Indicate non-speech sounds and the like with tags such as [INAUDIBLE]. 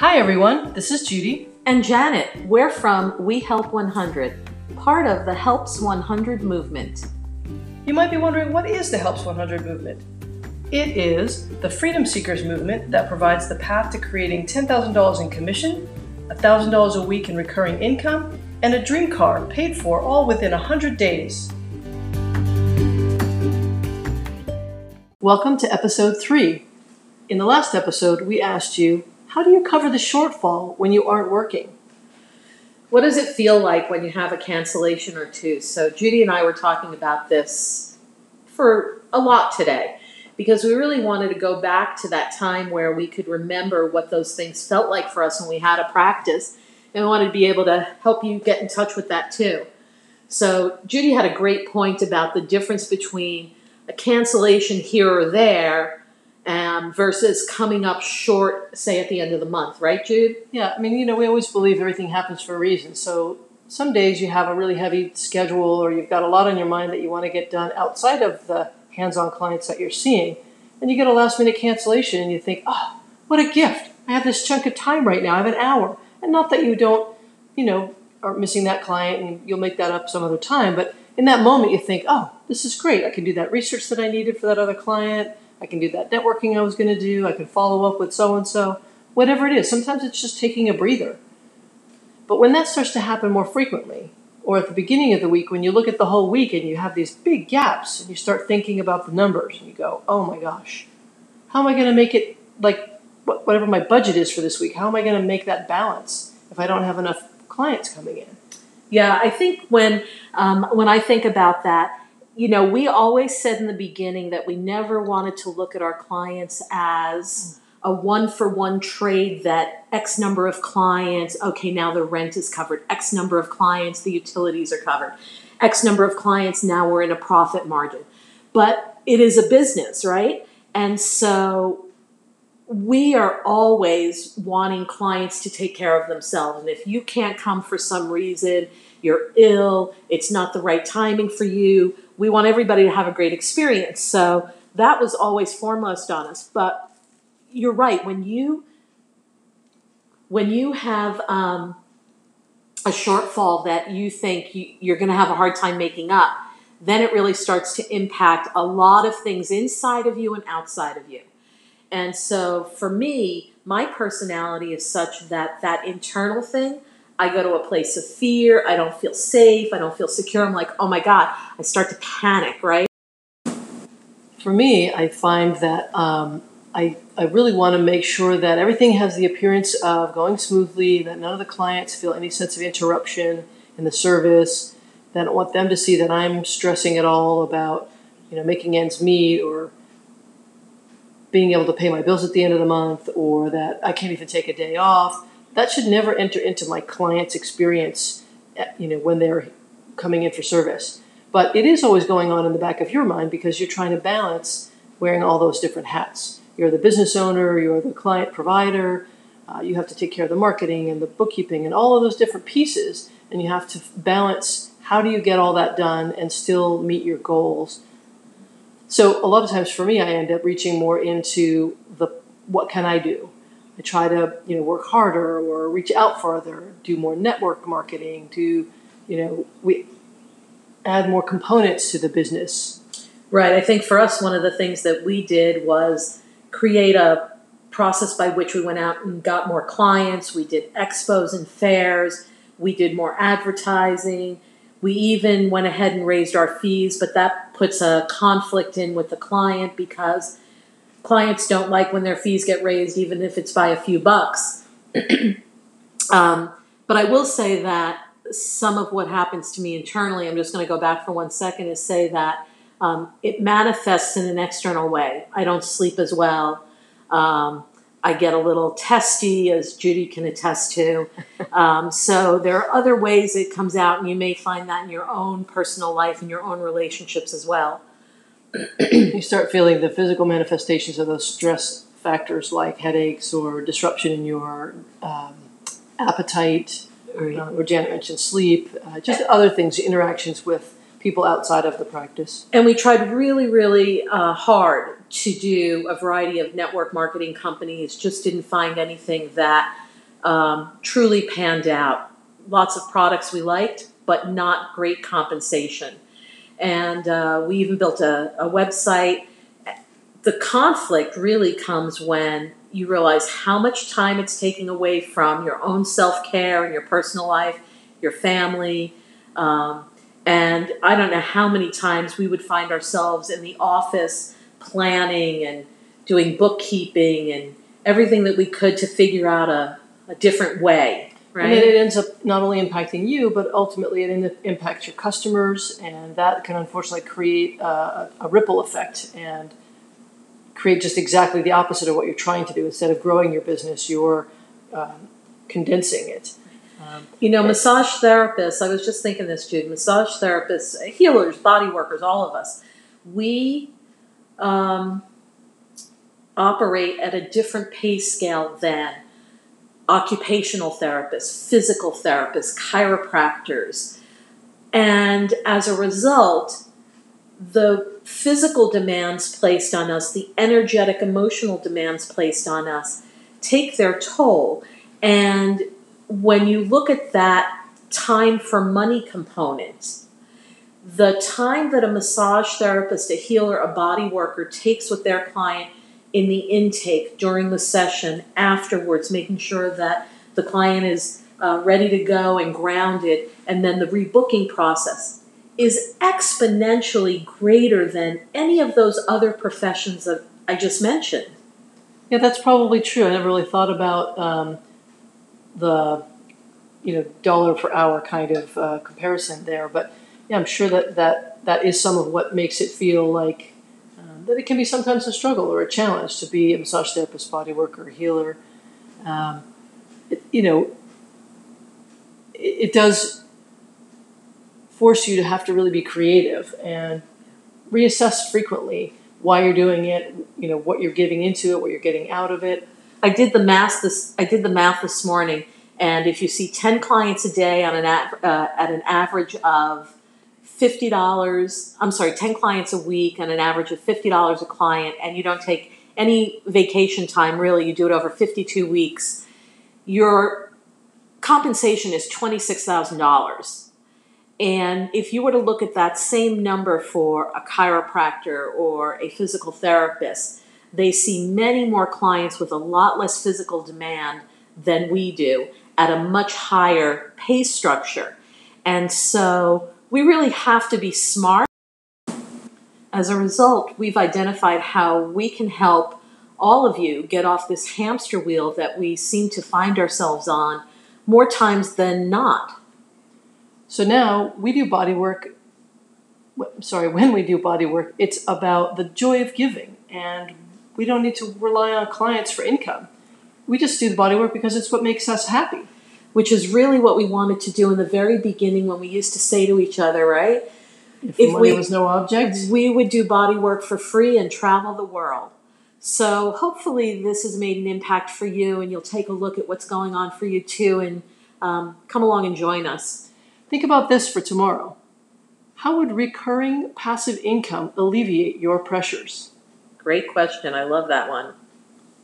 Hi, everyone. This is Judy. And Janet, we're from We Help 100, part of the Helps 100 movement. You might be wondering what is the Helps 100 movement? It is the freedom seekers movement that provides the path to creating $10,000 in commission, $1,000 a week in recurring income, and a dream car paid for all within 100 days. Welcome to episode 3. In the last episode, we asked you how do you cover the shortfall when you aren't working? What does it feel like when you have a cancellation or two? So, Judy and I were talking about this for a lot today because we really wanted to go back to that time where we could remember what those things felt like for us when we had a practice and we wanted to be able to help you get in touch with that too. So, Judy had a great point about the difference between a cancellation here or there um, versus coming up short, say at the end of the month, right, Jude? Yeah, I mean, you know, we always believe everything happens for a reason. So some days you have a really heavy schedule or you've got a lot on your mind that you want to get done outside of the hands on clients that you're seeing. And you get a last minute cancellation and you think, oh, what a gift. I have this chunk of time right now. I have an hour. And not that you don't, you know, are missing that client and you'll make that up some other time, but in that moment you think, oh, this is great. I can do that research that I needed for that other client. I can do that networking I was going to do. I can follow up with so and so. Whatever it is. Sometimes it's just taking a breather. But when that starts to happen more frequently, or at the beginning of the week when you look at the whole week and you have these big gaps and you start thinking about the numbers and you go, oh my gosh, how am I going to make it like whatever my budget is for this week? How am I going to make that balance if I don't have enough clients coming in? Yeah, I think when um, when I think about that, you know, we always said in the beginning that we never wanted to look at our clients as a one for one trade that X number of clients, okay, now the rent is covered, X number of clients, the utilities are covered, X number of clients, now we're in a profit margin. But it is a business, right? And so we are always wanting clients to take care of themselves. And if you can't come for some reason, you're ill, it's not the right timing for you, we want everybody to have a great experience. So that was always foremost on us. But you're right when you when you have um, a shortfall that you think you, you're going to have a hard time making up, then it really starts to impact a lot of things inside of you and outside of you. And so for me, my personality is such that that internal thing I go to a place of fear. I don't feel safe. I don't feel secure. I'm like, oh my God, I start to panic, right? For me, I find that um, I, I really want to make sure that everything has the appearance of going smoothly, that none of the clients feel any sense of interruption in the service. That I don't want them to see that I'm stressing at all about, you know, making ends meet or being able to pay my bills at the end of the month or that I can't even take a day off that should never enter into my client's experience eh, you know when they're coming in for service. But it is always going on in the back of your mind because you're trying to balance wearing all those different hats. You're the business owner you're the client provider uh, you have to take care of the marketing and the bookkeeping and all of those different pieces and you have to balance how do you get all that done and still meet your goals. So a lot of times for me i end up reaching more into the what can i do I try to you know work harder or reach out further, do more network marketing, do you know we add more components to the business. Right. I think for us, one of the things that we did was create a process by which we went out and got more clients. We did expos and fairs. We did more advertising. We even went ahead and raised our fees, but that puts a conflict in with the client because clients don't like when their fees get raised, even if it's by a few bucks. [CLEARS THROAT] um, but I will say that some of what happens to me internally, I'm just going to go back for one second, is say that um, it manifests in an external way. I don't sleep as well. Um, I get a little testy, as Judy can attest to. [LAUGHS] Um, so there are other ways it comes out, and you may find that in your own personal life and your own relationships as well. You start feeling the physical manifestations of those stress factors like headaches or disruption in your um, appetite, or, or Janet mentioned sleep, uh, just other things, interactions with people outside of the practice. And we tried really, really uh, hard to do a variety of network marketing companies, just didn't find anything that um, truly panned out. Lots of products we liked, but not great compensation. And uh, we even built a, a website. The conflict really comes when you realize how much time it's taking away from your own self care and your personal life, your family. Um, and I don't know how many times we would find ourselves in the office planning and doing bookkeeping and everything that we could to figure out a, a different way. Right? And then it ends up not only impacting you, but ultimately it impacts your customers, and that can unfortunately create uh, a ripple effect and create just exactly the opposite of what you're trying to do. Instead of growing your business, you're um, condensing it. Um, you know, massage therapists, I was just thinking this, Jude, massage therapists, healers, body workers, all of us, we um, operate at a different pay scale than occupational therapists, physical therapists, chiropractors. And as a result, the physical demands placed on us, the energetic, emotional demands placed on us, take their toll. And when you look at that time for money component, the time that a massage therapist, a healer, a body worker takes with their client in the intake during the session afterwards, making sure that the client is uh, ready to go and grounded, and then the rebooking process is exponentially greater than any of those other professions that I just mentioned. Yeah, that's probably true. I never really thought about um, the you know dollar per hour kind of uh, comparison there, but yeah, I'm sure that that that is some of what makes it feel like that it can be sometimes a struggle or a challenge to be a massage therapist, body worker, healer. Um, it, you know, it, it does force you to have to really be creative and reassess frequently why you're doing it. You know what you're giving into it, what you're getting out of it. I did the math this. I did the math this morning, and if you see ten clients a day on an uh, at an average of $50, I'm sorry, 10 clients a week and an average of $50 a client, and you don't take any vacation time really, you do it over 52 weeks, your compensation is $26,000. And if you were to look at that same number for a chiropractor or a physical therapist, they see many more clients with a lot less physical demand than we do at a much higher pay structure. And so we really have to be smart. As a result, we've identified how we can help all of you get off this hamster wheel that we seem to find ourselves on more times than not. So now we do body work. Sorry, [LAUGHS] when we do body work, it's about the joy of giving, and we don't need to rely on clients for income. We just do the body work because it's what makes us happy which is really what we wanted to do in the very beginning when we used to say to each other, right? If, if money we, was no object, we would do body work for free and travel the world. So hopefully this has made an impact for you, and you'll take a look at what's going on for you too, and um, come along and join us. Think about this for tomorrow. How would recurring passive income alleviate your pressures? Great question. I love that one.